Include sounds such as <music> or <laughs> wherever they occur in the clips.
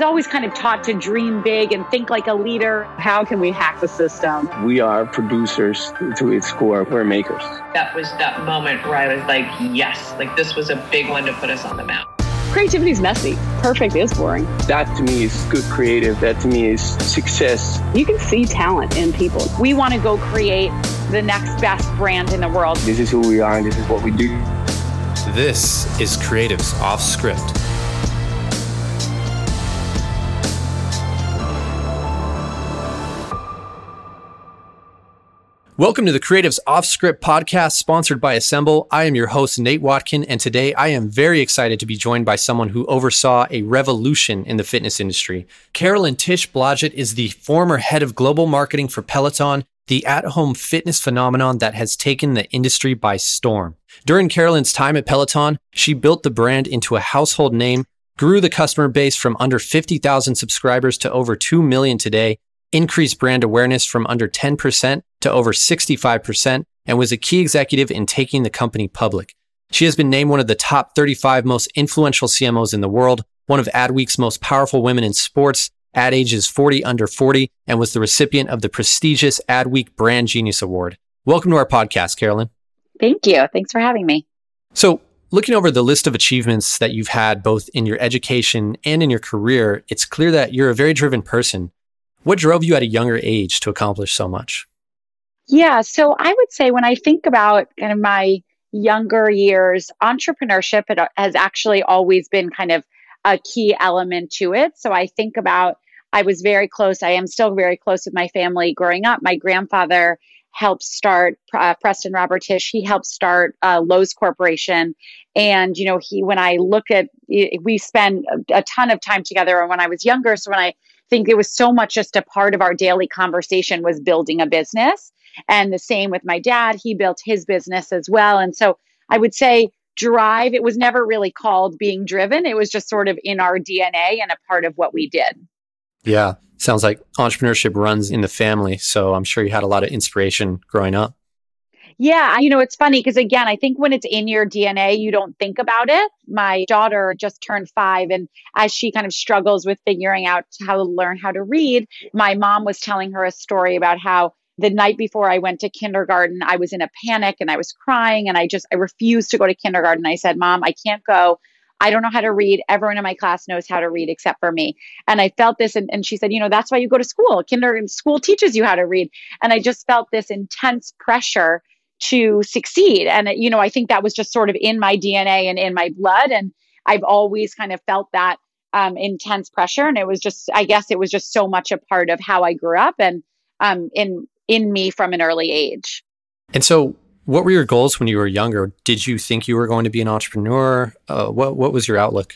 was always kind of taught to dream big and think like a leader. How can we hack the system? We are producers to its core. We're makers. That was that moment where I was like, yes, like this was a big one to put us on the map. Creativity is messy. Perfect is boring. That to me is good creative. That to me is success. You can see talent in people. We want to go create the next best brand in the world. This is who we are and this is what we do. This is Creatives Off Script Welcome to the Creatives Off Script podcast sponsored by Assemble. I am your host, Nate Watkin, and today I am very excited to be joined by someone who oversaw a revolution in the fitness industry. Carolyn Tisch Blodgett is the former head of global marketing for Peloton, the at home fitness phenomenon that has taken the industry by storm. During Carolyn's time at Peloton, she built the brand into a household name, grew the customer base from under 50,000 subscribers to over 2 million today, increased brand awareness from under 10% to over 65%, and was a key executive in taking the company public. She has been named one of the top 35 most influential CMOs in the world, one of Adweek's most powerful women in sports, Ad Age's 40 under 40, and was the recipient of the prestigious Adweek Brand Genius Award. Welcome to our podcast, Carolyn. Thank you. Thanks for having me. So, looking over the list of achievements that you've had both in your education and in your career, it's clear that you're a very driven person. What drove you at a younger age to accomplish so much? Yeah, so I would say when I think about kind of my younger years, entrepreneurship it has actually always been kind of a key element to it. So I think about I was very close. I am still very close with my family growing up. My grandfather helped start uh, Preston Robert Tisch. He helped start uh, Loews Corporation, and you know he. When I look at, we spend a ton of time together. When I was younger, so when I think it was so much just a part of our daily conversation was building a business. And the same with my dad, he built his business as well. And so I would say drive, it was never really called being driven. It was just sort of in our DNA and a part of what we did. Yeah. Sounds like entrepreneurship runs in the family. So I'm sure you had a lot of inspiration growing up. Yeah, you know, it's funny because again, I think when it's in your DNA, you don't think about it. My daughter just turned five, and as she kind of struggles with figuring out how to learn how to read, my mom was telling her a story about how the night before I went to kindergarten, I was in a panic and I was crying, and I just, I refused to go to kindergarten. I said, Mom, I can't go. I don't know how to read. Everyone in my class knows how to read except for me. And I felt this, and, and she said, You know, that's why you go to school. Kindergarten school teaches you how to read. And I just felt this intense pressure to succeed. And, you know, I think that was just sort of in my DNA and in my blood. And I've always kind of felt that um, intense pressure. And it was just, I guess it was just so much a part of how I grew up and um, in, in me from an early age. And so, what were your goals when you were younger? Did you think you were going to be an entrepreneur? Uh, what, what was your outlook?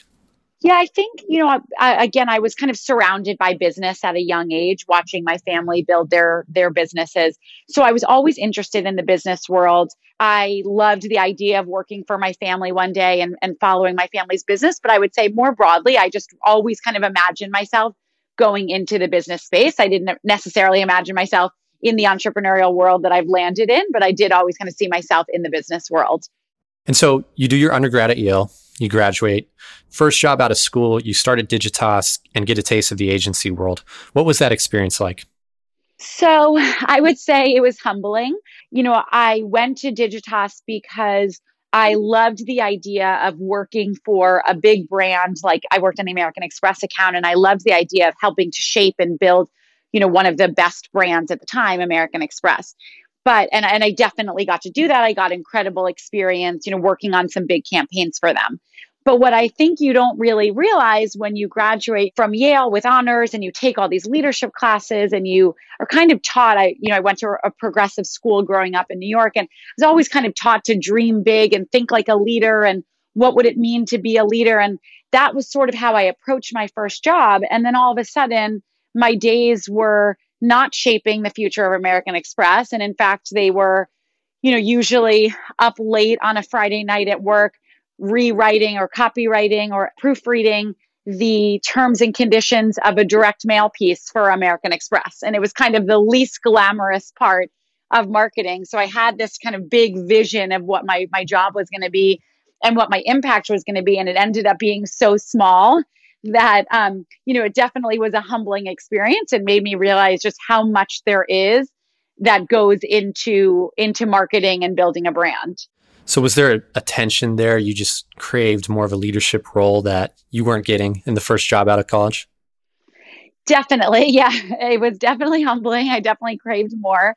Yeah, I think, you know, I, again, I was kind of surrounded by business at a young age, watching my family build their their businesses. So I was always interested in the business world. I loved the idea of working for my family one day and, and following my family's business. But I would say more broadly, I just always kind of imagined myself going into the business space. I didn't necessarily imagine myself in the entrepreneurial world that I've landed in, but I did always kind of see myself in the business world. And so you do your undergrad at Yale you graduate. First job out of school, you start at Digitas and get a taste of the agency world. What was that experience like? So <laughs> I would say it was humbling. You know, I went to Digitas because I loved the idea of working for a big brand. Like I worked on the American Express account and I loved the idea of helping to shape and build, you know, one of the best brands at the time, American Express but and and I definitely got to do that. I got incredible experience, you know, working on some big campaigns for them. But what I think you don't really realize when you graduate from Yale with honors and you take all these leadership classes and you are kind of taught, I, you know, I went to a progressive school growing up in New York and I was always kind of taught to dream big and think like a leader and what would it mean to be a leader. And that was sort of how I approached my first job. And then all of a sudden, my days were not shaping the future of American Express. And in fact, they were, you know, usually up late on a Friday night at work, rewriting or copywriting or proofreading the terms and conditions of a direct mail piece for American Express. And it was kind of the least glamorous part of marketing. So I had this kind of big vision of what my, my job was going to be and what my impact was going to be. And it ended up being so small that um, you know, it definitely was a humbling experience and made me realize just how much there is that goes into into marketing and building a brand. So was there a tension there? You just craved more of a leadership role that you weren't getting in the first job out of college? Definitely. <laughs> Yeah. It was definitely humbling. I definitely craved more.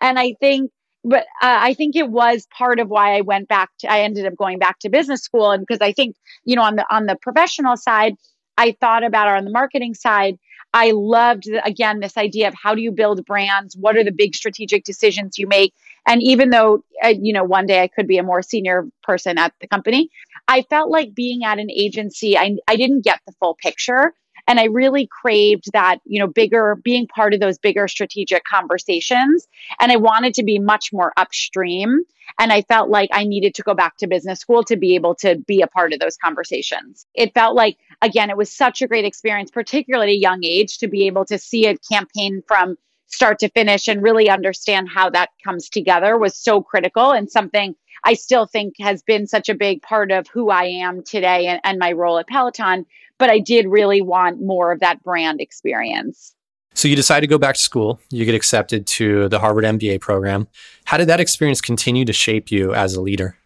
And I think but uh, I think it was part of why I went back to I ended up going back to business school and because I think you know on the on the professional side I thought about or on the marketing side. I loved again this idea of how do you build brands? What are the big strategic decisions you make? And even though uh, you know one day I could be a more senior person at the company I felt like being at an agency I I didn't get the full picture and I really craved that, you know, bigger, being part of those bigger strategic conversations. And I wanted to be much more upstream. And I felt like I needed to go back to business school to be able to be a part of those conversations. It felt like, again, it was such a great experience, particularly at a young age, to be able to see a campaign from start to finish and really understand how that comes together was so critical and something I still think has been such a big part of who I am today and, and my role at Peloton but I did really want more of that brand experience. So you decide to go back to school. You get accepted to the Harvard MBA program. How did that experience continue to shape you as a leader?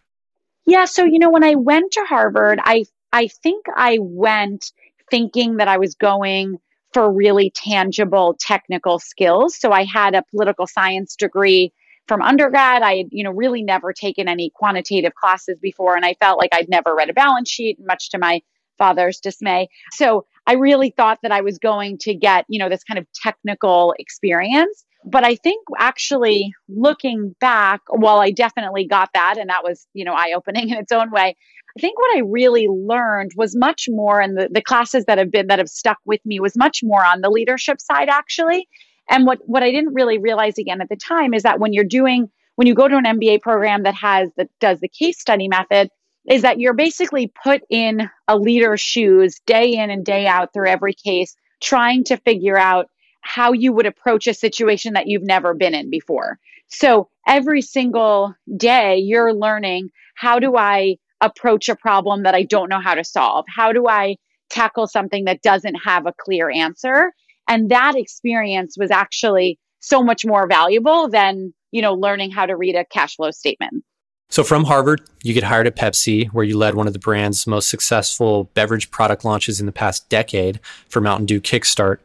Yeah, so you know when I went to Harvard, I I think I went thinking that I was going for really tangible technical skills. So I had a political science degree from undergrad. I had, you know, really never taken any quantitative classes before and I felt like I'd never read a balance sheet much to my father's dismay. So I really thought that I was going to get, you know, this kind of technical experience. But I think actually looking back, while I definitely got that, and that was, you know, eye opening <laughs> in its own way, I think what I really learned was much more, and the, the classes that have been that have stuck with me was much more on the leadership side, actually. And what what I didn't really realize again at the time is that when you're doing when you go to an MBA program that has that does the case study method, is that you're basically put in a leader's shoes day in and day out through every case, trying to figure out how you would approach a situation that you've never been in before. So every single day, you're learning how do I approach a problem that I don't know how to solve? How do I tackle something that doesn't have a clear answer? And that experience was actually so much more valuable than, you know, learning how to read a cash flow statement. So from Harvard, you get hired at Pepsi, where you led one of the brand's most successful beverage product launches in the past decade for Mountain Dew Kickstart.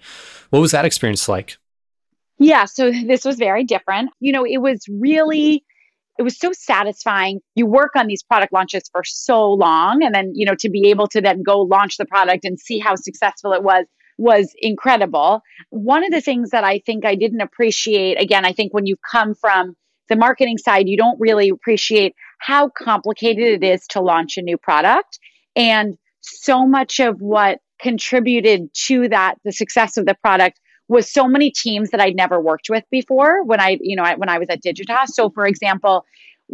What was that experience like? Yeah, so this was very different. You know, it was really it was so satisfying. You work on these product launches for so long and then, you know, to be able to then go launch the product and see how successful it was was incredible. One of the things that I think I didn't appreciate, again, I think when you come from the marketing side, you don't really appreciate how complicated it is to launch a new product. And so much of what contributed to that, the success of the product was so many teams that I'd never worked with before when I, you know, when I was at Digitas. So for example,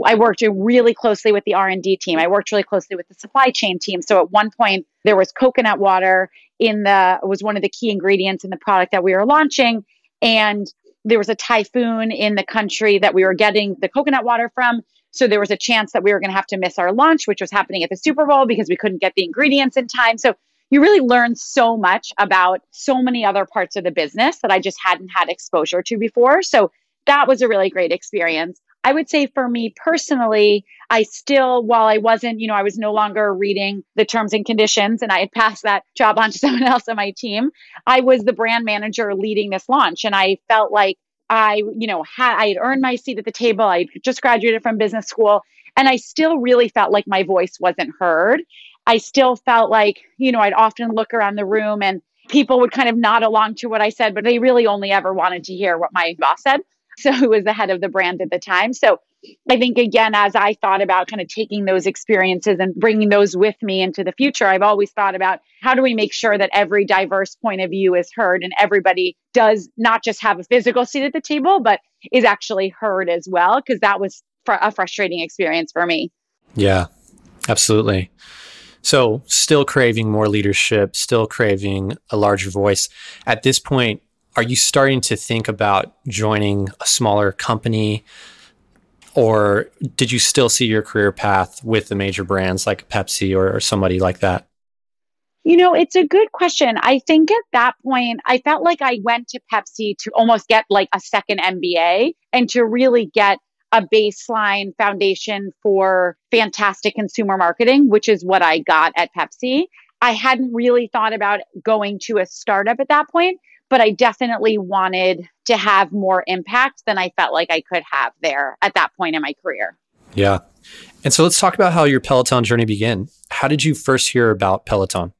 I worked really closely with the R&D team. I worked really closely with the supply chain team. So at one point there was coconut water in the was one of the key ingredients in the product that we were launching and there was a typhoon in the country that we were getting the coconut water from. So there was a chance that we were going to have to miss our lunch, which was happening at the Super Bowl because we couldn't get the ingredients in time. So you really learn so much about so many other parts of the business that I just hadn't had exposure to before. So that was a really great experience. I would say for me personally, I still, while I wasn't, you know, I was no longer reading the terms and conditions and I had passed that job on to <laughs> someone else on my team, I was the brand manager leading this launch. And I felt like I, you know, had, I had earned my seat at the table. I just graduated from business school and I still really felt like my voice wasn't heard. I still felt like, you know, I'd often look around the room and people would kind of nod along to what I said, but they really only ever wanted to hear what my boss said. <laughs> So who was the head of the brand at the time. So I think again, as I thought about kind of taking those experiences and bringing those with me into the future, I've always thought about how do we make sure that every diverse point of view is heard and everybody does not just have a physical seat at the table, but is actually heard as well. Cause that was fr- a frustrating experience for me. Yeah, absolutely. So, still craving more leadership, still craving a larger voice. At this point, are you starting to think about joining a smaller company? Or did you still see your career path with the major brands like Pepsi or, or somebody like that? You know, it's a good question. I think at that point, I felt like I went to Pepsi to almost get like a second MBA and to really get a baseline foundation for fantastic consumer marketing, which is what I got at Pepsi. I hadn't really thought about going to a startup at that point, but I definitely wanted to have more impact than I felt like I could have there at that point in my career. Yeah. And so let's talk about how your Peloton journey began. How did you first hear about Peloton?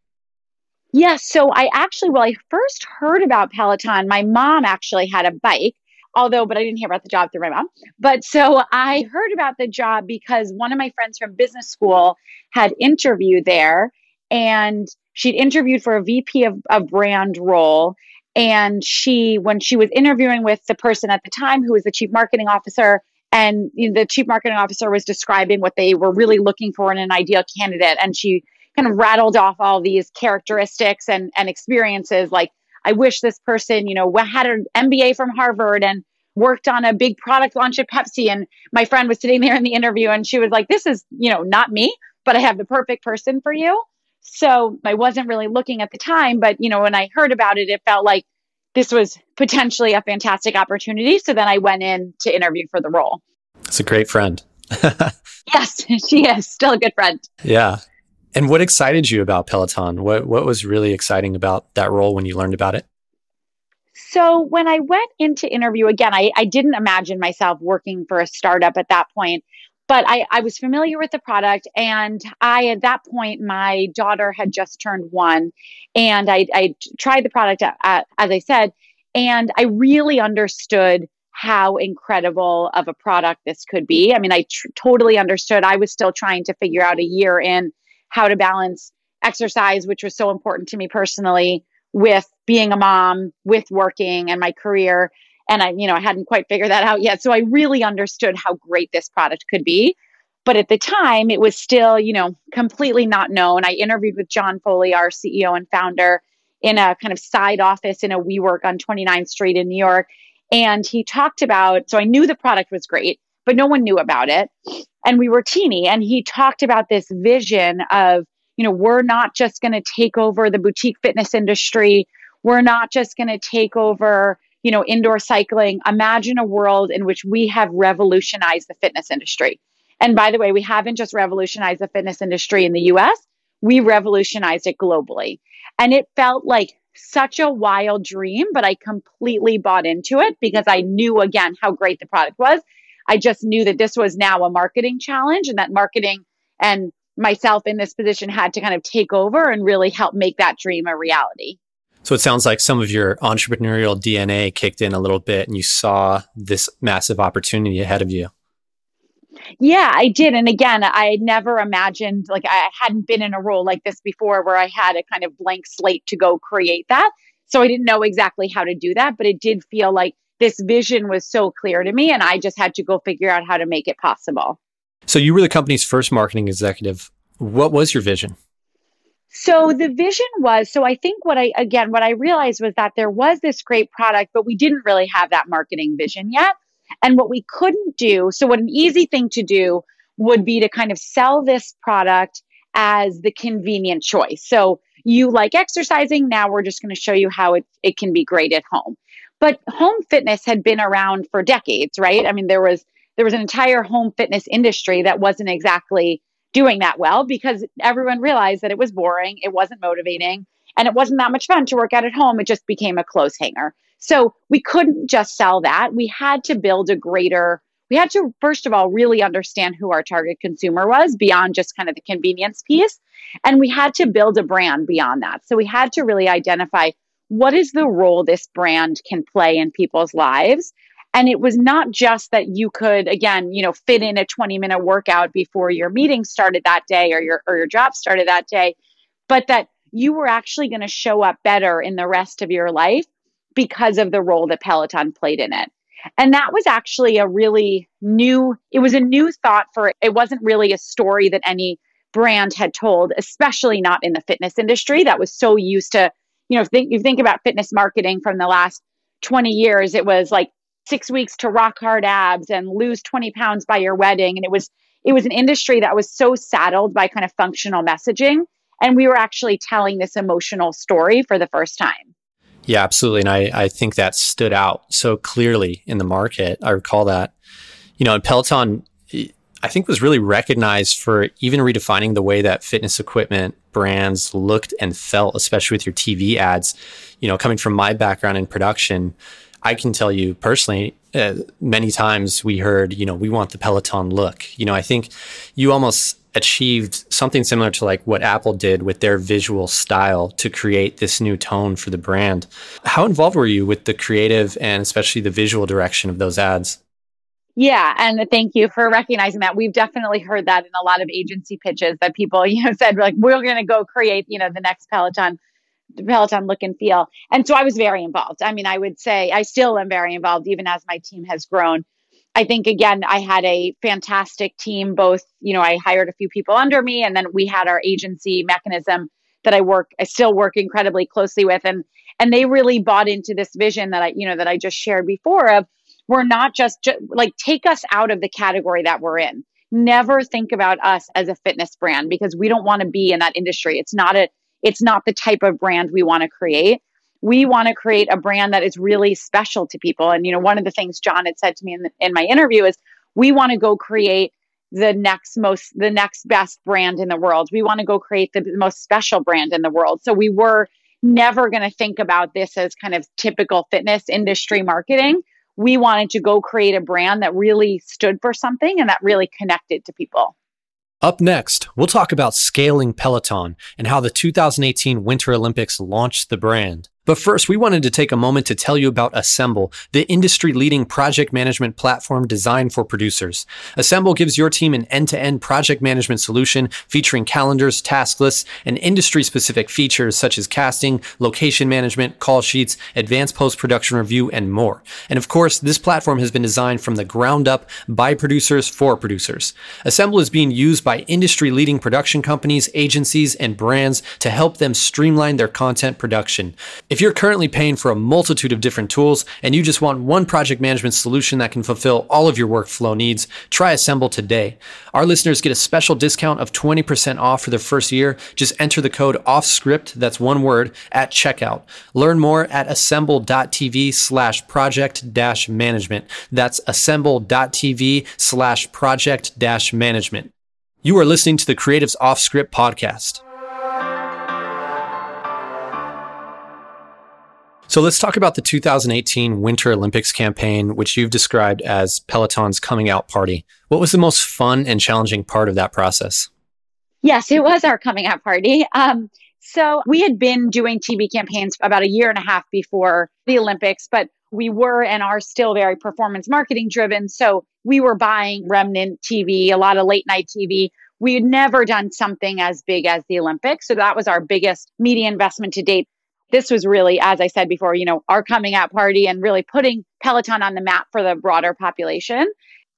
Yeah, so I actually, well, I first heard about Peloton. My mom actually had a bike, although, but I didn't hear about the job through my mom. But so I heard about the job because one of my friends from business school had interviewed there and she'd interviewed for a VP of a brand role. And she, when she was interviewing with the person at the time who was the chief marketing officer, and you know, the chief marketing officer was describing what they were really looking for in an ideal candidate. And she kind of rattled off all these characteristics and, and experiences like i wish this person you know had an mba from harvard and worked on a big product launch at pepsi. And my friend was sitting there in the interview and she was like this is you know not me but i have the perfect person for you. So i wasn't really looking at the time but you know when i heard about it it felt like this was potentially a fantastic opportunity. So then i went in to interview for the role. It's a great friend. <laughs> Yes <laughs> she is still a good friend. Yeah and what excited you about Peloton? What what was really exciting about that role when you learned about it? So when I went into interview again, I, I didn't imagine myself working for a startup at that point, but I, I was familiar with the product. And I, at that point, my daughter had just turned one and I, I tried the product, at, at, as I said, and I really understood how incredible of a product this could be. I mean, I tr- totally understood. I was still trying to figure out a year in how to balance exercise, which was so important to me personally, with being a mom, with working and my career. And I, you know, I hadn't quite figured that out yet. So I really understood how great this product could be. But at the time, it was still, you know, completely not known. I interviewed with John Foley, our CEO and founder, in a kind of side office in a WeWork on 29th Street in New York. And he talked about, so I knew the product was great, but no one knew about it. And we were teeny and he talked about this vision of you know we're not just going to take over the boutique fitness industry. We're not just going to take over you know indoor cycling. Imagine a world in which we have revolutionized the fitness industry. And by the way we haven't just revolutionized the fitness industry in the US we revolutionized it globally. And it felt like such a wild dream but i completely bought into it because i knew again how great the product was I just knew that this was now a marketing challenge and that marketing and myself in this position had to kind of take over and really help make that dream a reality. So it sounds like some of your entrepreneurial DNA kicked in a little bit and you saw this massive opportunity ahead of you. Yeah, I did. And again, I never imagined, like, I hadn't been in a role like this before where I had a kind of blank slate to go create that. So I didn't know exactly how to do that, but it did feel like this vision was so clear to me and I just had to go figure out how to make it possible. So you were the company's first marketing executive. What was your vision? So the vision was so I think what I again what I realized was that there was this great product but we didn't really have that marketing vision yet. And what we couldn't do, so what an easy thing to do would be to kind of sell this product as the convenient choice. So you like exercising, now we're just going to show you how it, it can be great at home. But home fitness had been around for decades, right? I mean, there was there was an entire home fitness industry that wasn't exactly doing that well because everyone realized that it was boring, it wasn't motivating, and it wasn't that much fun to work out at home. It just became a clothes hanger. So we couldn't just sell that. We had to build a greater, we had to, first of all, really understand who our target consumer was beyond just kind of the convenience piece. And we had to build a brand beyond that. So we had to really identify what is the role this brand can play in people's lives? And it was not just that you could, again, you know, fit in a 20 minute workout before your meeting started that day or your, or your job started that day, but that you were actually going to show up better in the rest of your life because of the role that Peloton played in it. And that was actually a really new, it was a new thought for it. Wasn't really a story that any brand had told, especially not in the fitness industry that was so used to you know, think you think about fitness marketing from the last 20 years, it was like six weeks to rock hard abs and lose 20 pounds by your wedding. And it was it was an industry that was so saddled by kind of functional messaging And we were actually telling this emotional story for the first time. Yeah, absolutely. And I, I think that stood out so clearly in the market. I recall that. You know, and Peloton, I think, was really recognized for even redefining the way that fitness equipment brands looked and felt, especially with your TV ads. You know, coming from my background in production, I can tell you personally, uh, many times we heard, you know, we want the Peloton look. You know, I think you almost achieved something similar to like what Apple did with their visual style to create this new tone for the brand. How involved were you with the creative and especially the visual direction of those ads? Yeah, and thank you for recognizing that. We've definitely heard that in a lot of agency pitches that people, <laughs> you know, said like we're going to go create, you know, the next Peloton the Peloton look and feel. And so I was very involved. I mean, I would say I still am very involved even as my team has grown. I think again, I had a fantastic team. Both, you know, I hired a few people under me, and then we had our agency mechanism that I work, I still work incredibly closely with, and and they really bought into this vision that I, you know, that I just shared before of we're not just, just like take us out of the category that we're in. Never think about us as a fitness brand because we don't want to be in that industry. It's not a, it's not the type of brand we want to create we want to create a brand that is really special to people. And, you know, one of the things John had said to me in, the, in my interview is we want to go create the next most, the next best brand in the world. We want to go create the most special brand in the world. So we were never going to think about this as kind of typical fitness industry marketing. We wanted to go create a brand that really stood for something and that really connected to people. Up next, we'll talk about scaling Peloton and how the 2018 Winter Olympics launched the brand. But first, we wanted to take a moment to tell you about Assemble, the industry leading project management platform designed for producers. Assemble gives your team an end to end project management solution featuring calendars, task lists, and industry specific features such as casting, location management, call sheets, advanced post production review, and more. And of course, this platform has been designed from the ground up by producers for producers. Assemble is being used by industry leading production companies, agencies, and brands to help them streamline their content production. If you're currently paying for a multitude of different tools and you just want one project management solution that can fulfill all of your workflow needs, try Assemble today. Our listeners get a special discount of 20% off for their first year. Just enter the code OFFSCRIPT, that's one word, at checkout. Learn more at assemble.tv slash project dash management. That's assemble.tv slash project dash management. You are listening to the Creatives Off Script podcast. So let's talk about the 2018 Winter Olympics campaign, which you've described as Peloton's coming out party. What was the most fun and challenging part of that process? Yes, it was our coming out party. Um, so we had been doing TV campaigns about a year and a half before the Olympics, but we were and are still very performance marketing driven. So we were buying remnant TV, a lot of late night TV. We had never done something as big as the Olympics. So that was our biggest media investment to date this was really, as I said before, you know, our coming out party and really putting Peloton on the map for the broader population.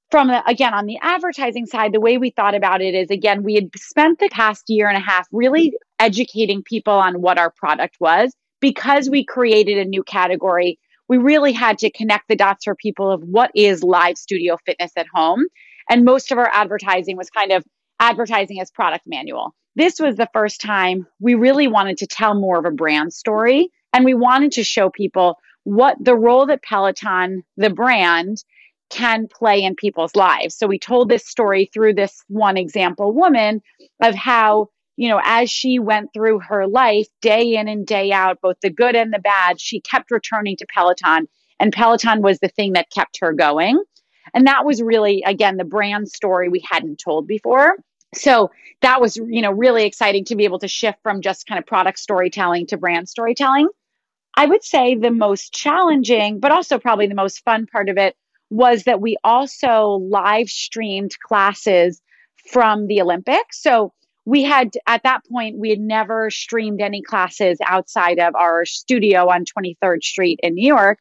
From the, again, on the advertising side, the way we thought about it is again, we had spent the past year and a half really educating people on what our product was. Because we created a new category, we really had to connect the dots for people of what is live studio fitness at home. And most of our advertising was kind of advertising as product manual this was the first time we really wanted to tell more of a brand story. And we wanted to show people what the role that Peloton, the brand, can play in people's lives. So we told this story through this one example woman of how, you know, as she went through her life day in and day out, both the good and the bad, she kept returning to Peloton. And Peloton was the thing that kept her going. And that was really, again, the brand story we hadn't told before. So that was you know really exciting to be able to shift from just kind of product storytelling to brand storytelling. I would say the most challenging but also probably the most fun part of it was that we also live streamed classes from the olympics. So we had at that point we had never streamed any classes outside of our studio on 23rd street in new york.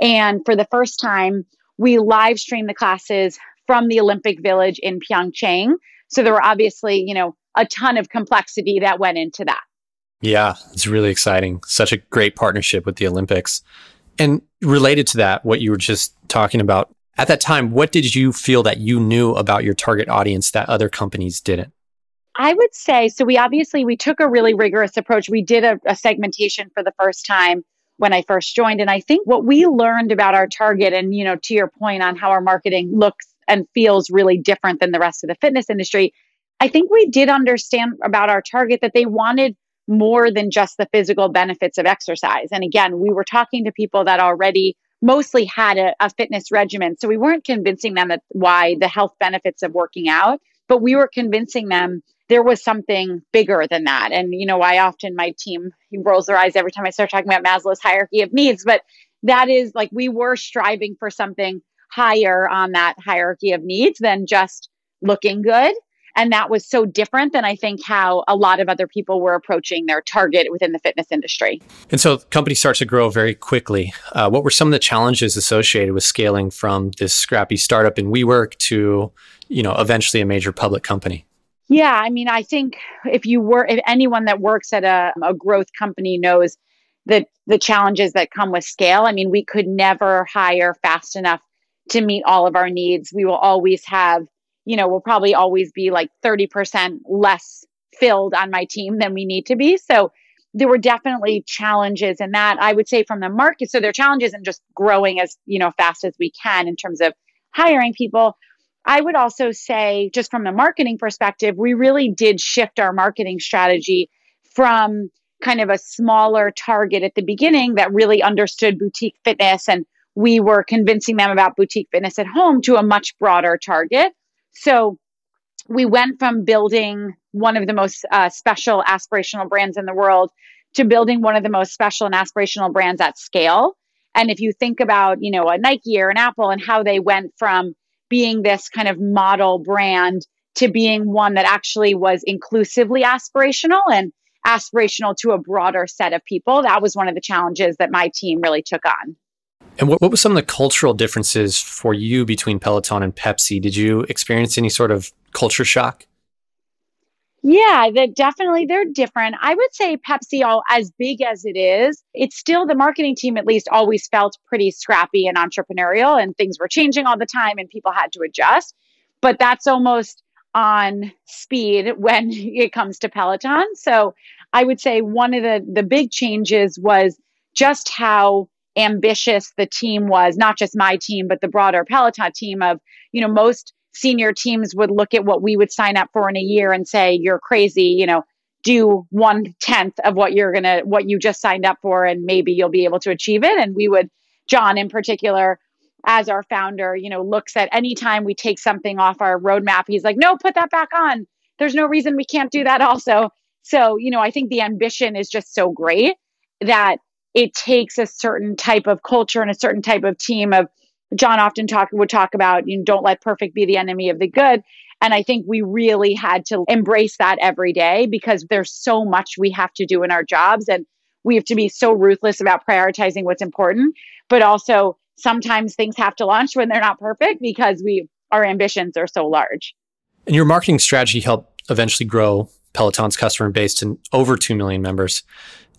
And for the first time we live streamed the classes from the olympic village in pyeongchang so there were obviously, you know, a ton of complexity that went into that. Yeah, it's really exciting. Such a great partnership with the Olympics. And related to that, what you were just talking about, at that time, what did you feel that you knew about your target audience that other companies didn't? I would say so. We obviously we took a really rigorous approach. We did a, a, segmentation for the first time when I first joined, and I think what we learned about our target, and you know, to your point on how our marketing looks and feels really different than the rest of the fitness industry, I think we did understand about our target that they wanted more than just the physical benefits of exercise. And again, we were talking to people that already mostly had a, a fitness regimen, so we weren't convincing them that why the health benefits of working out, but we were convincing them there was something bigger than that. And, you know, I often, my team rolls their eyes every time I start talking about Maslow's hierarchy of needs, but that is like we were striving for something higher on that hierarchy of needs than just looking good. And that was so different than I think how a lot of other people were approaching their target within the fitness industry. And so the company starts to grow very quickly. Uh, what were some of the challenges associated with scaling from this scrappy startup in WeWork to, you know, eventually a major public company? Yeah, I mean, I think if you were, if anyone that works at a, a growth company knows that the challenges that come with scale. I mean, we could never hire fast enough to meet all of our needs. We will always have, you know, we'll probably always be like 30% less filled on my team than we need to be. So there were definitely challenges in that. I would say from the market. So there are challenges in just growing as, you know, fast as we can in terms of hiring people. I would also say, just from the marketing perspective, we really did shift our marketing strategy from kind of a smaller target at the beginning that really understood boutique fitness and we were convincing them about boutique fitness at home to a much broader target. So we went from building one of the most uh, special aspirational brands in the world to building one of the most special and aspirational brands at scale. And if you think about, you know, a Nike or an Apple and how they went from being this kind of model brand to being one that actually was inclusively aspirational and aspirational to a broader set of people. That was one of the challenges that my team really took on. And what, what was some of the cultural differences for you between Peloton and Pepsi? Did you experience any sort of culture shock? Yeah, that definitely they're different. I would say Pepsi, all as big as it is, it's still the marketing team at least always felt pretty scrappy and entrepreneurial, and things were changing all the time, and people had to adjust. But that's almost on speed <laughs> when it comes to Peloton. So I would say one of the the big changes was just how ambitious the team was, not just my team, but the broader Peloton team of, you know, most senior teams would look at what we would sign up for in a year and say, you're crazy, you know, do one tenth of what you're going to, what you just signed up for, and maybe you'll be able to achieve it. And we would, John in particular, as our founder, you know, looks at any time we take something off our roadmap, he's like, no, put that back on. There's no reason we can't do that <laughs> also. So, you know, I think the ambition is just so great that it takes a certain type of culture and a certain type of team of John often talk would talk about, you know, don't let perfect be the enemy of the good. And I think we really had to embrace that every day because there's so much we have to do in our jobs and we have to be so ruthless about prioritizing what's important, but also sometimes things have to launch when they're not perfect because we our ambitions are so large. And your marketing strategy helped eventually grow Peloton's customer base to over 2 million members.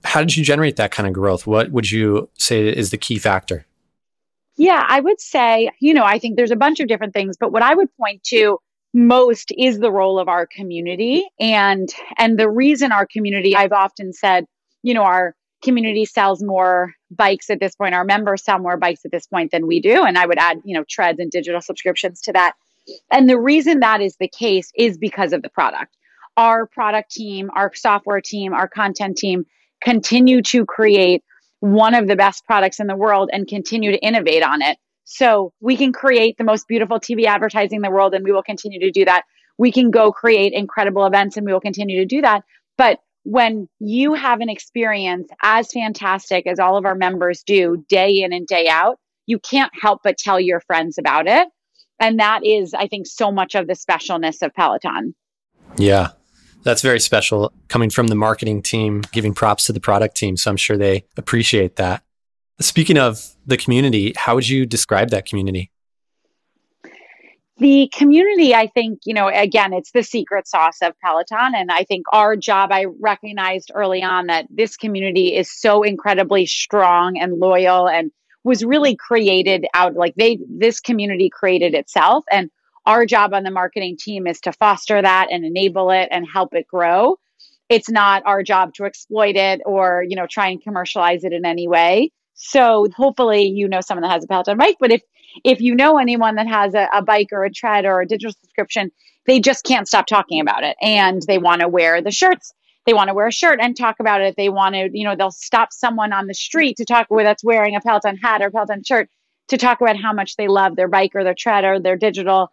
How did you generate that kind of growth? What would you say is the key factor? Yeah, I would say, you know, I think there's a bunch of different things, but what I would point to most is the role of our community and and the reason our community I've often said, you know, our community sells more bikes at this point, our members sell more bikes at this point than we do and I would add, you know, treads and digital subscriptions to that. And the reason that is the case is because of the product. Our product team, our software team, our content team continue to create one of the best products in the world and continue to innovate on it. So we can create the most beautiful TV advertising in the world and we will continue to do that. We can go create incredible events and we will continue to do that. But when you have an experience as fantastic as all of our members do day in and day out, you can't help but tell your friends about it. And that is, I think, so much of the specialness of Peloton. Yeah. That's very special coming from the marketing team, giving props to the product team. So I'm sure they appreciate that. Speaking of the community, how would you describe that community? The community, I think, you know, again, it's the secret sauce of Peloton. And I think our job, I recognized early on that this community is so incredibly strong and loyal and was really created out like they, this community created itself. And our job on the marketing team is to foster that and enable it and help it grow. It's not our job to exploit it or, you know, try and commercialize it in any way. So hopefully you know someone that has a Peloton bike, but if if you know anyone that has a, a bike or a tread or a digital subscription, they just can't stop talking about it and they want to wear the shirts they want to wear a shirt and talk about it they want to you know they'll stop someone on the street to talk with that's wearing a peloton hat or peloton shirt to talk about how much they love their bike or their tread or their digital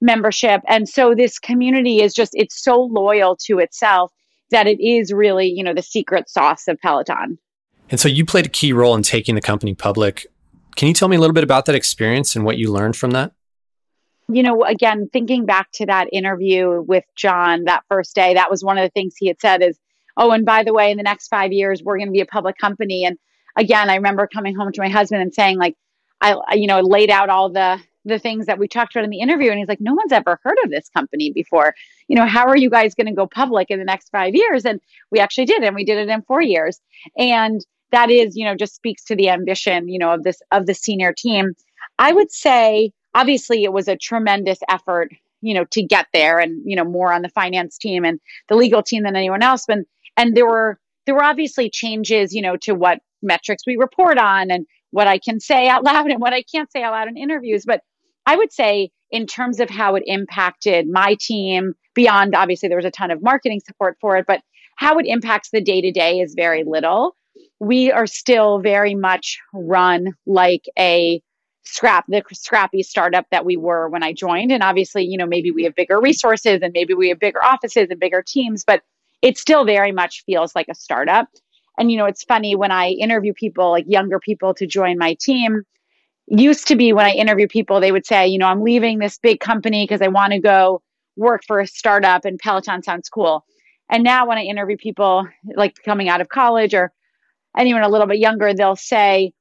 membership. And so this community is just it's so loyal to itself that it is really you know the secret sauce of peloton. And so you played a key role in taking the company public. Can you tell me a little bit about that experience and what you learned from that? You know, again, thinking back to that interview with John that first day, that was one of the things he had said is, oh, and by the way, in the next five years, we're going to be a public company. And again, I remember coming home to my husband and saying, like, I, you know, laid out all the the things that we talked about in the interview, and he's like, no one's ever heard of this company before. You know, how are you guys going to go public in the next five years? And we actually did, and we did it in four years. And that is, you know, just speaks to the ambition, you know, of this of the senior team. I would say obviously it was a tremendous effort you know to get there and you know more on the finance team and the legal team than anyone else and and there were there were obviously changes you know to what metrics we report on and what i can say out loud and what i can't say out loud in interviews but i would say in terms of how it impacted my team beyond obviously there was a ton of marketing support for it but how it impacts the day to day is very little we are still very much run like a scrap the scrappy startup that we were when I joined. And obviously, you know, maybe we have bigger resources and maybe we have bigger offices and bigger teams, but it still very much feels like a startup. And you know, it's funny when I interview people, like younger people to join my team. Used to be when I interview people, they would say, you know, I'm leaving this big company because I want to go work for a startup and Peloton sounds cool. And now when I interview people like coming out of college or anyone a little bit younger, they'll say,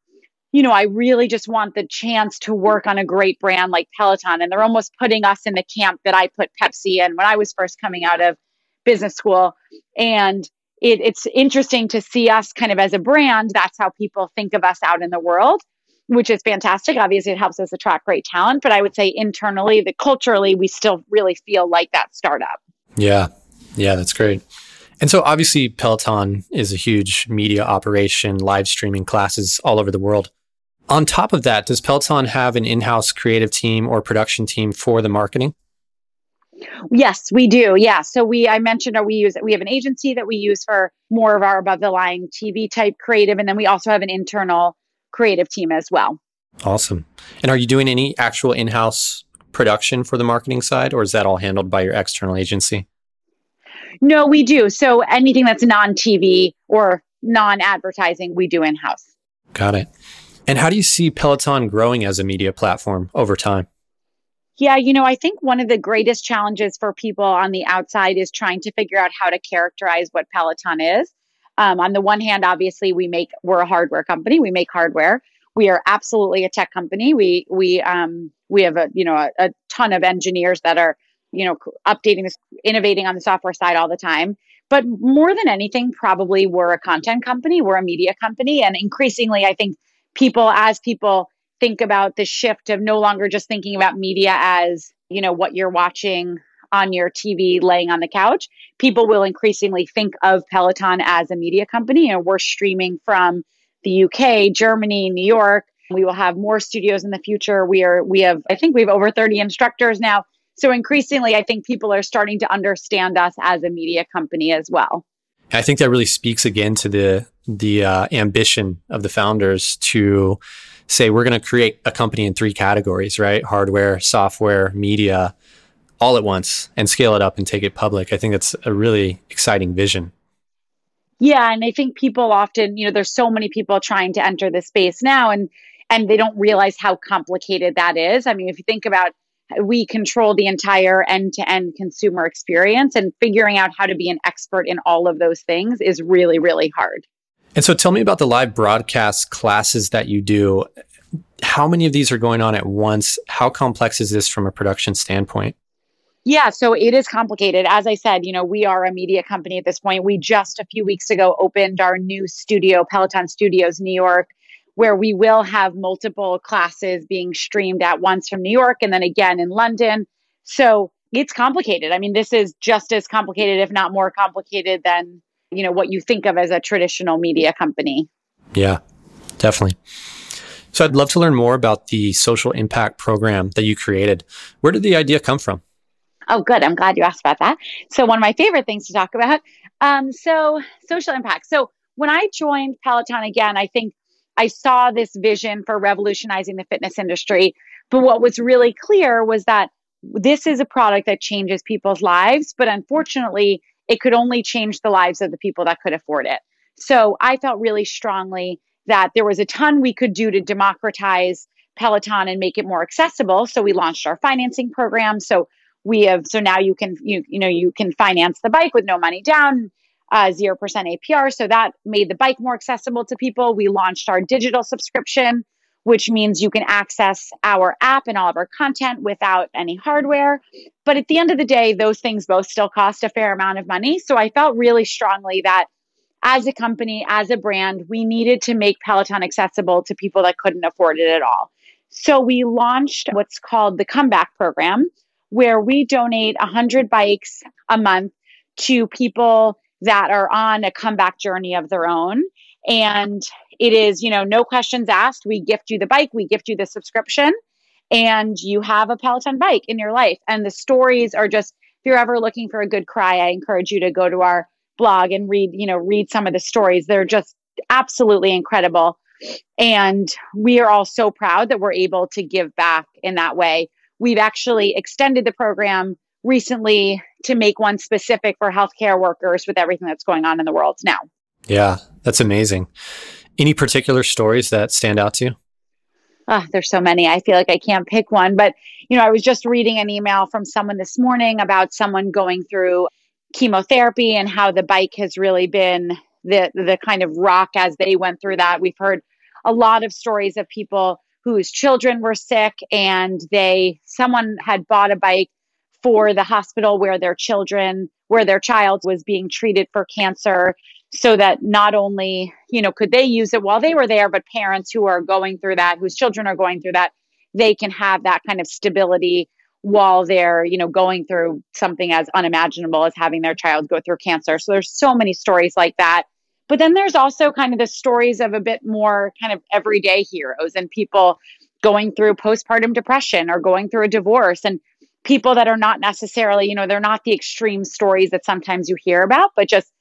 you know, I really just want the chance to work on a great brand like Peloton. And they're almost putting us in the camp that I put Pepsi in when I was first coming out of business school. And it, it's interesting to see us kind of as a brand. That's how people think of us out in the world, which is fantastic. Obviously, it helps us attract great talent. But I would say internally, the culturally, we still really feel like that startup. Yeah. Yeah, that's great. And so obviously Peloton is a huge media operation, live streaming classes all over the world. On top of that, does Peloton have an in house creative team or production team for the marketing? Yes, we do. Yeah. So we, I mentioned, uh, we use, we have an agency that we use for more of our above the line TV type creative. And then we also have an internal creative team as well. Awesome. And are you doing any actual in house production for the marketing side, or is that all handled by your external agency? No, we do. So anything that's non TV or non advertising, we do in house. Got it. And how do you see Peloton growing as a media platform over time? Yeah, you know, I think one of the greatest challenges for people on the outside is trying to figure out how to characterize what Peloton is. Um, on the one hand, obviously, we make we're a hardware company. We make hardware. We are absolutely a tech company. We we um, we have a you know a, a ton of engineers that are you know updating this, innovating on the software side all the time. But more than anything, probably we're a content company. We're a media company, and increasingly, I think people as people think about the shift of no longer just thinking about media as you know what you're watching on your TV laying on the couch, people will increasingly think of Peloton as a media company. And we're streaming from the UK, Germany, New York. We will have more studios in the future. We are we have I think we have over 30 instructors now. So increasingly I think people are starting to understand us as a media company as well. I think that really speaks again to the the uh, ambition of the founders to say we're going to create a company in three categories, right? Hardware, software, media, all at once, and scale it up and take it public. I think that's a really exciting vision. Yeah, and I think people often, you know, there's so many people trying to enter the space now, and and they don't realize how complicated that is. I mean, if you think about we control the entire end to end consumer experience and figuring out how to be an expert in all of those things is really, really hard. And so tell me about the live broadcast classes that you do. How many of these are going on at once? How complex is this from a production standpoint? Yeah, so it is complicated. As I said, you know, we are a media company at this point. We just a few weeks ago opened our new studio, Peloton Studios New York where we will have multiple classes being streamed at once from New York and then again in London. So it's complicated. I mean, this is just as complicated, if not more complicated than, you know, what you think of as a traditional media company. Yeah, definitely. So I'd love to learn more about the social impact program that you created. Where did the idea come from? Oh, good. I'm glad you asked about that. So, one of my favorite things to talk about. Um, so, social impact. So, when I joined Peloton again, I think I saw this vision for revolutionizing the fitness industry. But what was really clear was that this is a product that changes people's lives, but unfortunately, it could only change the lives of the people that could afford it. So I felt really strongly that there was a ton we could do to democratize Peloton and make it more accessible. So we launched our financing program. So we have so now you can you you know you can finance the bike with no money down, uh, zero percent APR. So that made the bike more accessible to people. We launched our digital subscription which means you can access our app and all of our content without any hardware. But at the end of the day, those things both still cost a fair amount of money. So I felt really strongly that as a company, as a brand, we needed to make Peloton accessible to people that couldn't afford it at all. So we launched what's called the Comeback Program, where we donate 100 bikes a month to people that are on a comeback journey of their own. And it is, you know, no questions asked. We gift you the bike, we gift you the subscription, and you have a Peloton bike in your life. And the stories are just, if you're ever looking for a good cry, I encourage you to go to our blog and read, you know, read some of the stories. They're just absolutely incredible. And we are all so proud that we're able to give back in that way. We've actually extended the program recently to make one specific for healthcare workers with everything that's going on in the world now. Yeah, that's amazing. Any particular stories that stand out to you? Oh, there's so many. I feel like I can't pick one, but you know, I was just reading an email from someone this morning about someone going through chemotherapy and how the bike has really been the the kind of rock as they went through that. We've heard a lot of stories of people whose children were sick and they someone had bought a bike for the hospital where their children where their child was being treated for cancer so that not only you know could they use it while they were there but parents who are going through that whose children are going through that they can have that kind of stability while they're you know going through something as unimaginable as having their child go through cancer. So there's so many stories like that but then there's also kind of the stories of a bit more kind of everyday heroes and people going through postpartum depression or going through a divorce and people that are not necessarily you know they're not the extreme stories that sometimes you hear about but just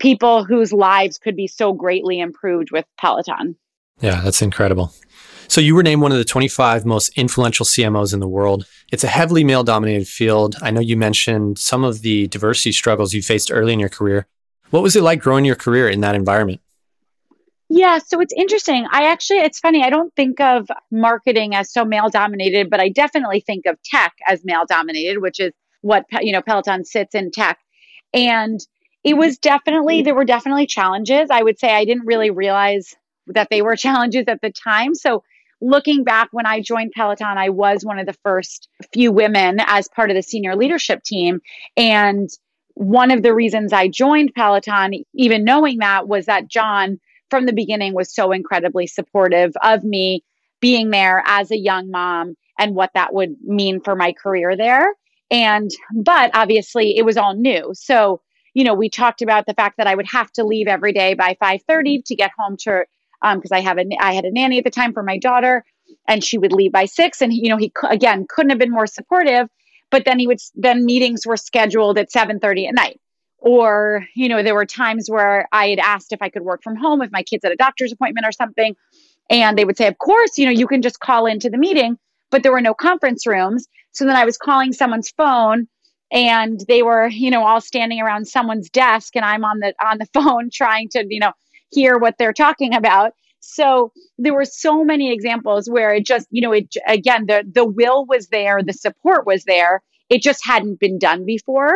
people whose lives could be so greatly improved with Peloton. Yeah, that's incredible. So you were named one of the 25 most influential CMOs in the world. It's a heavily male dominated field. I know you mentioned some of the diversity struggles you faced early in your career. What was it like growing your career in that environment? Yeah, so it's interesting. I actually, it's funny. I don't think of marketing as so male dominated, but I definitely think of tech as male dominated, which is what, you know, Peloton sits in tech. And it was definitely, there were definitely challenges. I would say I didn't really realize that they were <laughs> challenges at the time. So, looking back when I joined Peloton, I was one of the first few women as part of the senior leadership team. And one of the reasons I joined Peloton, even knowing that, was that John from the beginning was so incredibly supportive of me being there as a young mom and what that would mean for my career there. And, but obviously it was all new. So, you know, we talked about the fact that I would have to leave every day by 5:30 to get home to because um, I have a I had a nanny at the time for my daughter, and she would leave by six. And you know, he again couldn't have been more supportive. But then he would then meetings were scheduled at 7:30 at night, or you know, there were times where I had asked if I could work from home if my kids had a doctor's appointment or something, and they would say, of course, you know, you can just call into the meeting. But there were no conference rooms, so then I was calling someone's phone and they were you know all standing around someone's desk and i'm on the on the <laughs> phone trying to you know hear what they're talking about so there were so many examples where it just you know it again the the will was there the support was there it just hadn't been done before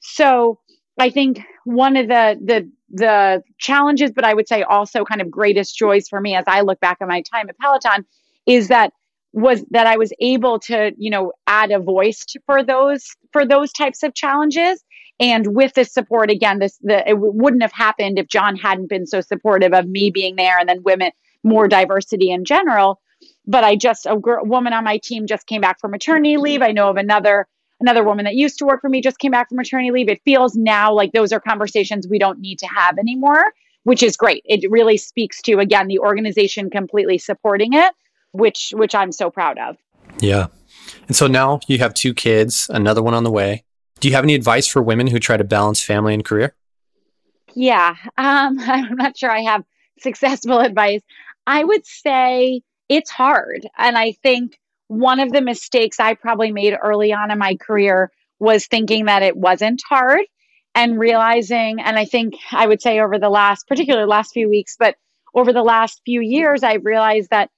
so i think one of the the the challenges but i would say also kind of greatest joys for me as i look back at my time at peloton is that was that I was able to, you know, add a voice to, for those for those types of challenges. And with this support, again, this the it wouldn't have happened if John hadn't been so supportive of me being there, and then women more diversity in general. But I just a woman on my team just came back from maternity leave. I know of another another woman that used to work for me just came back from maternity leave. It feels now like those are conversations we don't need to have anymore, which is great. It really speaks to again the organization completely supporting it, which which I'm so proud of. Yeah. And so now you have two kids, another one on the way. Do you have any advice for women who try to balance family and career? Yeah, um, <laughs> I'm not sure I have successful <laughs> advice. I would say it's hard. And I think one of the mistakes I probably made early on in my career was thinking that it wasn't hard and realizing, and I think I would say over the last, particularly last few weeks, but over the last few years, I've realized that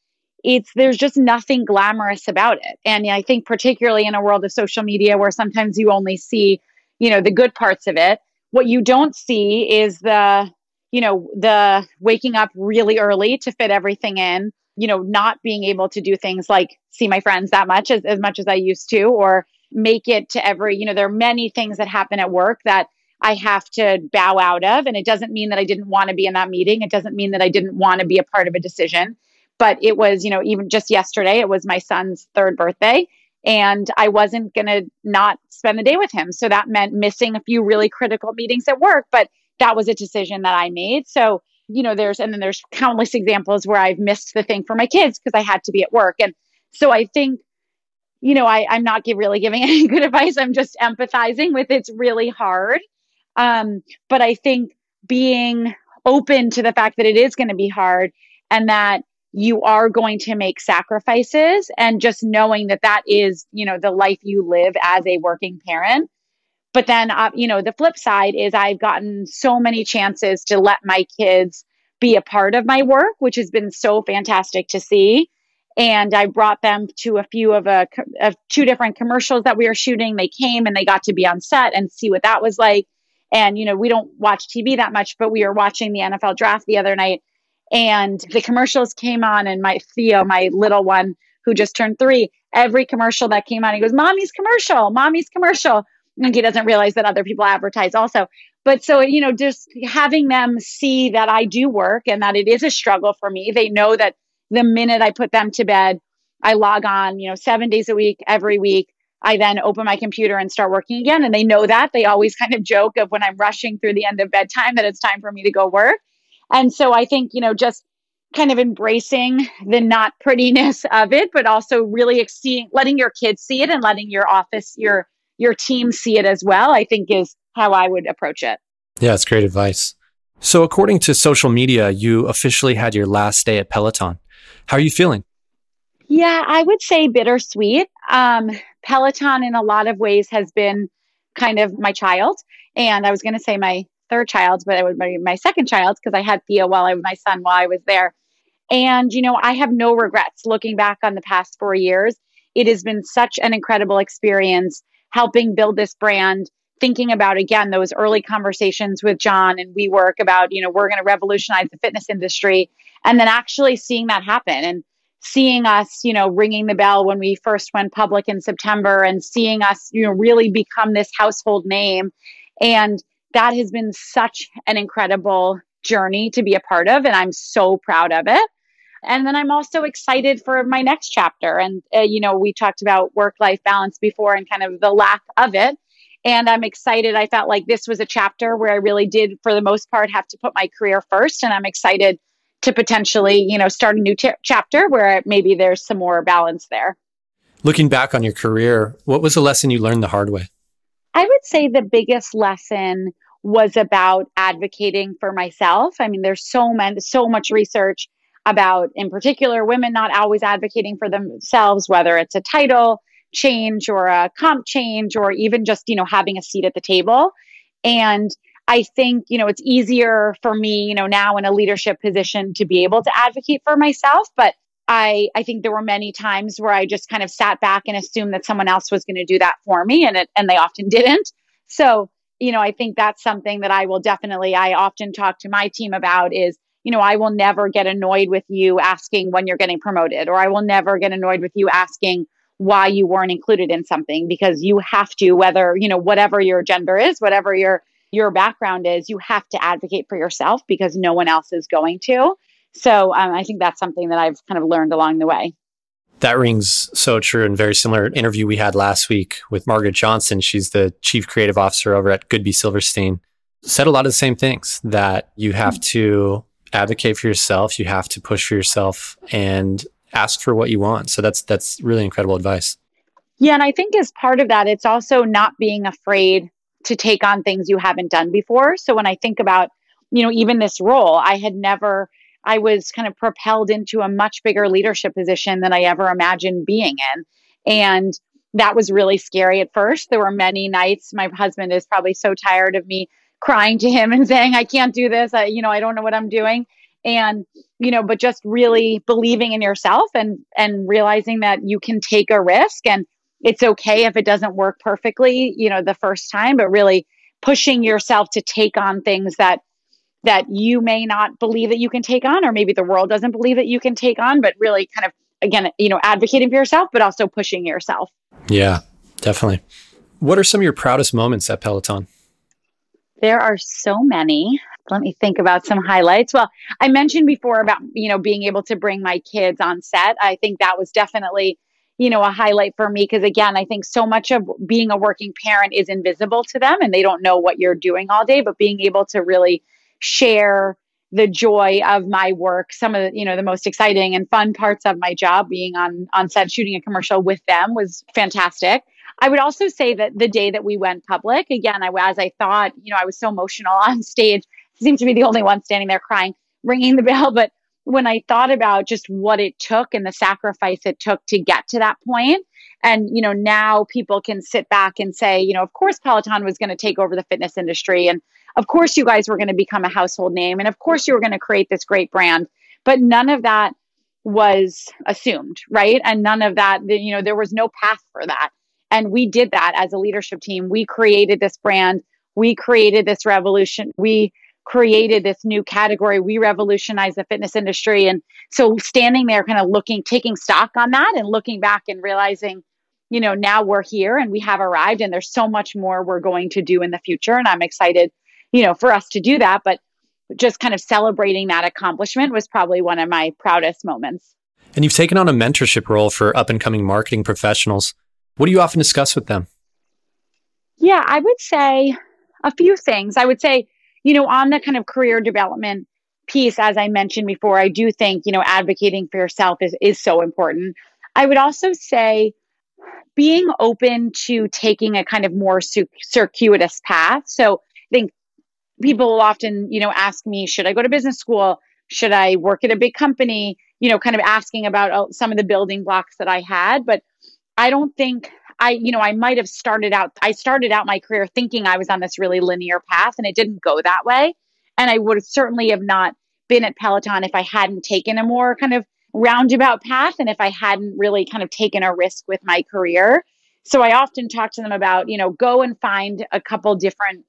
it's there's just nothing glamorous about it. And I think particularly in a world of social media where sometimes you only see, you know, the good parts of it, what you don't see is the, you know, the waking up really early to fit everything in, you know, not being able to do things like see my friends that much as, as much as I used to, or make it to every, you know, there are many things that happen at work that I have to bow out of. And it doesn't mean that I didn't want to be in that meeting. It doesn't mean that I didn't want to be a part of a decision. But it was, you know, even just yesterday, it was my son's third birthday. And I wasn't going to not spend the day with him. So that meant missing a few really critical meetings at work. But that was a decision that I made. So you know, there's, and then there's countless examples where I've missed the thing for my kids because I had to be at work. And so I think, you know, I, I'm not give, really giving <laughs> any good advice. I'm just empathizing with it's really hard. Um, but I think being open to the fact that it is going to be hard and that you are going to make sacrifices and just knowing that that is, you know, the life you live as a working parent but then, uh, you know, the flip side is I've gotten so many chances to let my kids be a part of my work, which has been so fantastic to see. And I brought them to a few of a of two different commercials that we were shooting. They came and they got to be on set and see what that was like. And you know, we don't watch TV that much, but we were watching the NFL draft the other night, and the commercials came on, and my Theo, my little one who just turned three, every commercial that came on, he goes, "Mommy's commercial, mommy's commercial." and he doesn't realize that other people advertise also. But so, you know, just having them see that I do work and that it is a struggle for me. They know that the minute I put them to bed, I log on, you know, seven days a week, every week. I then open my computer and start working again. And they know that. They always kind of joke of when I'm rushing through the end of bedtime that it's time for me to go work. And so I think, you know, just kind of embracing the not prettiness of it, but also really seeing, letting your kids see it and letting your office, your your team see it as well, I think is how I would approach it. Yeah, it's great advice. So, according to social media, you officially had your last day at Peloton. How are you feeling? Yeah, I would say bittersweet. Um, Peloton, in a lot of ways, has been kind of my child. And I was going to say my third child, but it would be my second child because I had Theo while I was my son while I was there. And, you know, I have no regrets looking back on the past four years. It has been such an incredible experience helping build this brand thinking about again those early conversations with John and WeWork about you know we're going to revolutionize the fitness industry and then actually seeing that happen and seeing us you know ringing the bell when we first went public in September and seeing us you know really become this household name and that has been such an incredible journey to be a part of and I'm so proud of it and then I'm also excited for my next chapter. And, uh, you know, we talked about work life balance before and kind of the lack of it. And I'm excited. I felt like this was a chapter where I really did, for the most part, have to put my career first. And I'm excited to potentially, you know, start a new t- chapter where maybe there's some more balance there. Looking back on your career, what was a lesson you learned the hard way? I would say the biggest lesson was about advocating for myself. I mean, there's so many, so much research about, in particular, women not always advocating for themselves, whether it's a title change or a comp change or even just, you know, having a seat at the table. And I think, you know, it's easier for me, you know, now in a leadership position to be able to advocate for myself. But I, I think there were many times where I just kind of sat back and assumed that someone else was going to do that for me and it, and they often didn't. So, you know, I think that's something that I will definitely, I often talk to my team about is you know, I will never get annoyed with you asking when you're getting promoted, or I will never get annoyed with you asking why you weren't included in something because you have to, whether, you know, whatever your gender is, whatever your your background is, you have to advocate for yourself because no one else is going to. So um, I think that's something that I've kind of learned along the way. That rings so true and very similar interview we had last week with Margaret Johnson. She's the chief creative officer over at Goodby Silverstein. Said a lot of the same things that you have to advocate for yourself, you have to push for yourself and ask for what you want. So that's that's really incredible advice. Yeah, and I think as part of that, it's also not being afraid to take on things you haven't done before. So when I think about, you know, even this role, I had never, I was kind of propelled into a much bigger leadership position than I ever imagined being in. And that was really scary at first. There were many nights my husband is probably so tired of me crying to him <laughs> and saying, I can't do this. I, you know, I don't know what I'm doing. And, you know, but just really believing in yourself and, and realizing that you can take a risk and it's okay if it doesn't work perfectly, you know, the first time, but really pushing yourself to take on things that that you may not believe that you can take on or maybe the world doesn't believe that you can take on, but really kind of again, you know, advocating for yourself but also pushing yourself. Yeah, definitely. What are some of your proudest moments at Peloton? There are so many. Let me think about some highlights. Well, I mentioned before about, you know, being able to bring my kids on set. I think that was definitely you know, a highlight for me because again, I think so much of being a working parent is invisible to them and they don't know what you're doing all day, but being able to really share the joy of my work, some of the, you know, the most exciting and fun parts of my job being on on set shooting a commercial with them was fantastic. I would also say that the day that we went public, again, I as I thought, you know, I was so emotional <laughs> on stage, seemed to be the only one standing there crying, ringing the bell, but when I thought about just what it took and the sacrifice it took to get to that point, and you know now people can sit back and say, you know, of course Peloton was going to take over the fitness industry, and of course you guys were going to become a household name, and of course you were going to create this great brand, but none of that was assumed, right? And none of that, you know, there was no path for that. And we did that as a leadership team. We created this brand. We created this revolution. We created this new category. We revolutionized the fitness industry. And so standing there, kind of looking, taking stock on that and looking back and realizing, you know, now we're here and we have arrived and there's so much more we're going to do in the future. And I'm excited, you know, for us to do that. But just kind of celebrating that accomplishment was probably one of my proudest moments. And you've taken on a mentorship role for up and coming marketing professionals. What do you often discuss with them? Yeah, I would say a few things. I would say, you know, on the kind of career development piece, as I mentioned before, I do think, you know, advocating for yourself is, is so important. I would also say being open to taking a kind of more circuitous path. So I think people often, you know, ask me, should I go to business school? Should I work at a big company? You know, kind of asking about uh, some of the building blocks that I had. But I don't think I, you know, I might have started out, I started out my career thinking I was on this really linear path and it didn't go that way. And I would certainly have not been at Peloton if I hadn't taken a more kind of roundabout path and if I hadn't really kind of taken a risk with my career. So I often talk to them about, you know, go and find a couple different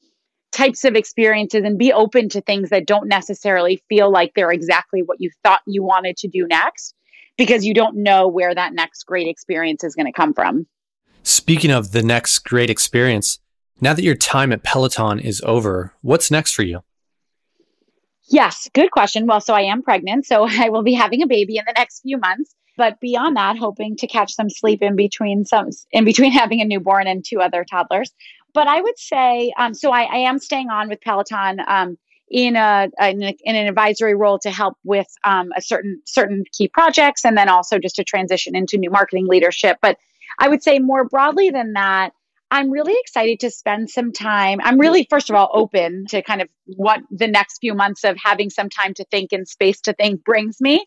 types of experiences and be open to things that don't necessarily feel like they're exactly what you thought you wanted to do next because you don't know where that next great experience is going to come from. Speaking of the next great experience, now that your time at Peloton is over, what's next for you? Yes, good question. Well, so I am pregnant, so <laughs> I will be having a baby in the next few months. But beyond that, hoping to catch some sleep in between some in between <laughs> having a newborn and two other toddlers. But I would say, um, so I, I, am staying on with Peloton um, in a, in a, in an advisory role to help with um, a certain certain key projects, and then also just to transition into new marketing leadership. But I would say more broadly than that, I'm really excited to spend some time. I'm really, first of all, open to kind of what the next few months of having some time to think and space to think brings me.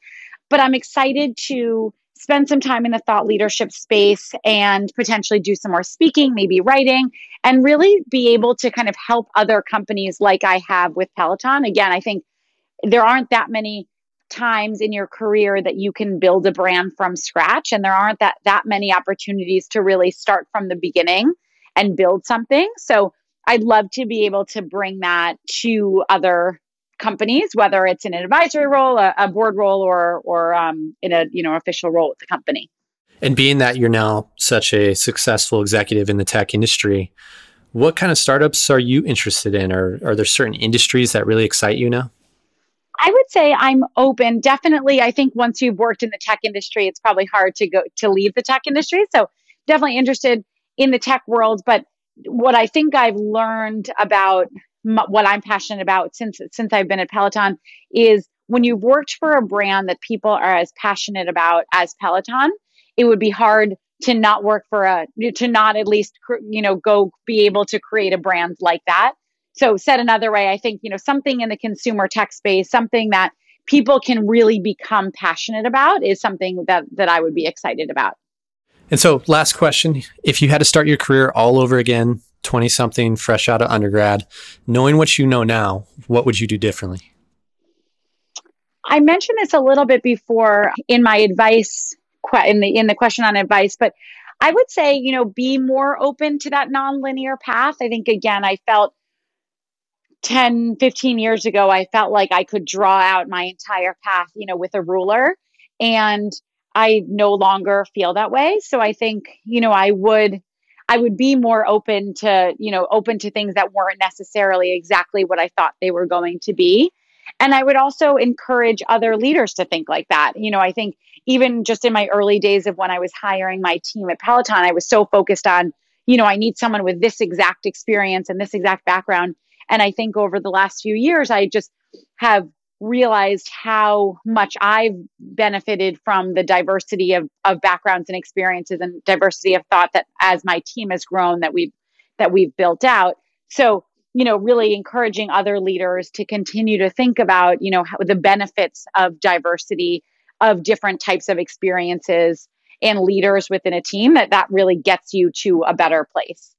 But I'm excited to spend some time in the thought leadership space and potentially do some more speaking, maybe writing, and really be able to kind of help other companies like I have with Peloton. Again, I think there aren't that many times in your career that you can build a brand from scratch and there aren't that that many opportunities to really start from the beginning and build something. So i'd love to be able to bring that to other companies whether it's in an advisory role a, a board role or or um, in a you know official role at the company. And being that you're now such a successful executive in the tech industry what kind of startups are you interested in? Or are there certain industries that really excite you now I would say I'm open. Definitely, I think once you've worked in the tech industry, it's probably hard to go to leave the tech industry. So definitely interested in the tech world. But what I think I've learned about m- what I'm passionate about since since I've been at Peloton is when you've worked for a brand that people are as passionate about as Peloton, it would be hard to not work for a to not at least you know go be able to create a brand like that so said another way, I think, you know, something in the consumer tech space, something that people can really become passionate about is something that that I would be excited about. And so last question, if you had to start your career all over again, 20 something, fresh out of undergrad, knowing what you know now, what would you do differently? I mentioned this a little bit before in my advice in the in the question on advice, but I would say, you know, be more open to that nonlinear path. I think again, I felt 10, 15 years ago, I felt like I could draw out my entire path, you know, with a ruler. And I no longer feel that way. So I think, you know, I would I would be more open to, you know, open to things that weren't necessarily exactly what I thought they were going to be. And I would also encourage other leaders to think like that. You know, I think even just in my early days of when I was hiring my team at Peloton, I was so focused on, you know, I need someone with this exact experience and this exact background. And I think over the last few years, I just have realized how much I've benefited from the diversity of, of backgrounds and experiences and diversity of thought that as my team has grown that we've that we've built out. So, you know, really encouraging other leaders to continue to think about, you know, how, the benefits of diversity of different types of experiences and leaders within a team that that really gets you to a better place.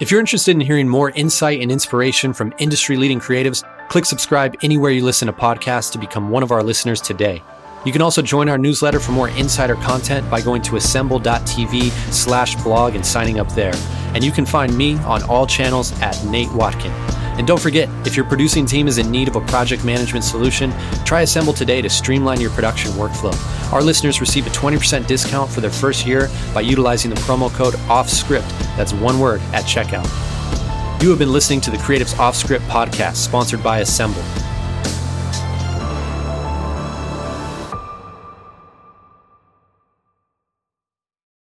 If you're interested in hearing more insight and inspiration from industry leading creatives, click subscribe anywhere you listen to podcasts to become one of our listeners today. You can also join our newsletter for more insider content by going to assemble.tv slash blog and signing up there. And you can find me on all channels at Nate Watkin. And don't forget, if your producing team is in need of a project management solution, try Assemble today to streamline your production workflow. Our listeners receive a 20% discount for their first year by utilizing the promo code OFFSCRIPT. That's one word at checkout. You have been listening to the Creatives Off Script podcast, sponsored by Assemble.